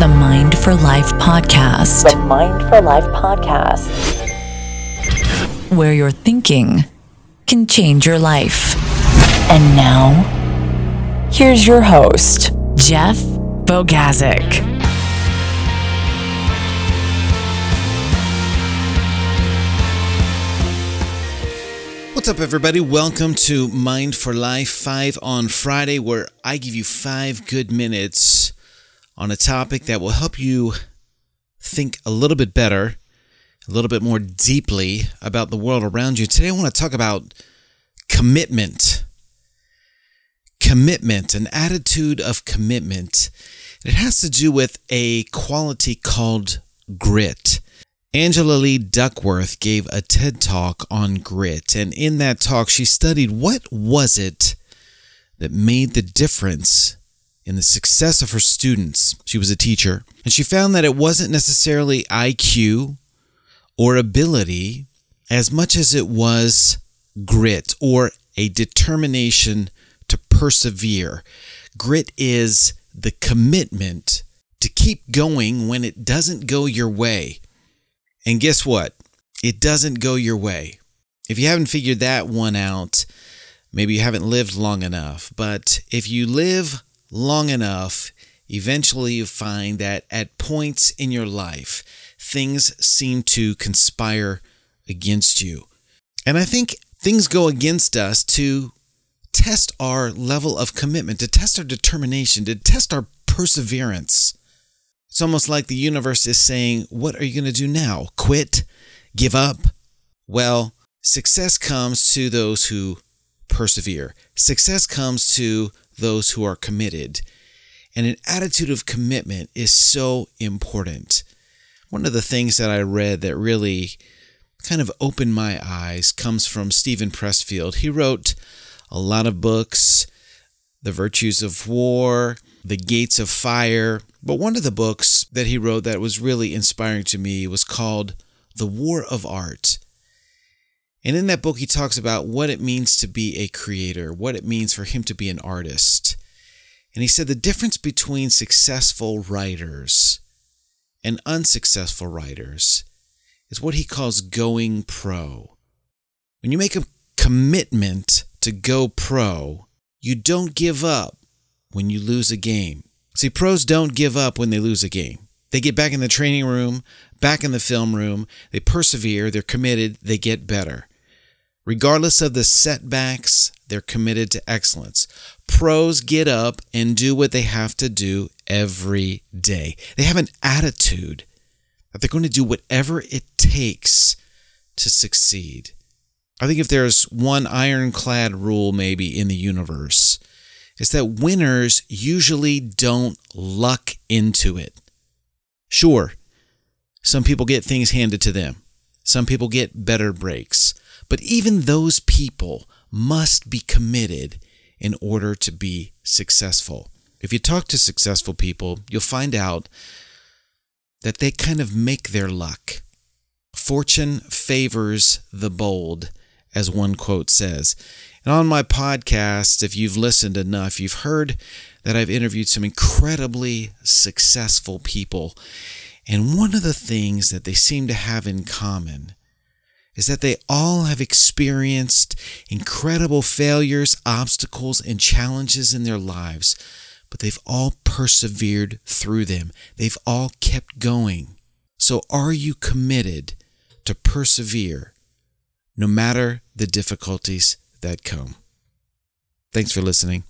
the Mind for Life podcast. The Mind for Life podcast. Where your thinking can change your life. And now, here's your host, Jeff Bogazic. What's up, everybody? Welcome to Mind for Life 5 on Friday, where I give you five good minutes on a topic that will help you think a little bit better, a little bit more deeply about the world around you. Today, I want to talk about commitment. Commitment, an attitude of commitment. It has to do with a quality called grit. Angela Lee Duckworth gave a TED talk on grit, and in that talk, she studied what was it that made the difference in the success of her students. She was a teacher, and she found that it wasn't necessarily IQ or ability as much as it was grit or a determination to persevere. Grit is the commitment to keep going when it doesn't go your way. And guess what? It doesn't go your way. If you haven't figured that one out, maybe you haven't lived long enough. But if you live long enough, eventually you find that at points in your life, things seem to conspire against you. And I think things go against us to test our level of commitment, to test our determination, to test our perseverance. It's almost like the universe is saying, What are you going to do now? Quit? Give up? Well, success comes to those who persevere. Success comes to those who are committed. And an attitude of commitment is so important. One of the things that I read that really kind of opened my eyes comes from Steven Pressfield. He wrote a lot of books, The Virtues of War, The Gates of Fire. But one of the books that he wrote that was really inspiring to me was called The War of Art. And in that book, he talks about what it means to be a creator, what it means for him to be an artist. And he said the difference between successful writers and unsuccessful writers is what he calls going pro. When you make a commitment to go pro, you don't give up when you lose a game. See, pros don't give up when they lose a game. They get back in the training room, back in the film room, they persevere, they're committed, they get better. Regardless of the setbacks, they're committed to excellence. Pros get up and do what they have to do every day. They have an attitude that they're going to do whatever it takes to succeed. I think if there's one ironclad rule maybe in the universe, is that winners usually don't luck into it. Sure, some people get things handed to them. Some people get better breaks. But even those people must be committed in order to be successful. If you talk to successful people, you'll find out that they kind of make their luck. Fortune favors the bold, as one quote says. And on my podcast, if you've listened enough, you've heard that I've interviewed some incredibly successful people. And one of the things that they seem to have in common is that they all have experienced incredible failures, obstacles, and challenges in their lives, but they've all persevered through them. They've all kept going. So, are you committed to persevere no matter the difficulties that come? Thanks for listening.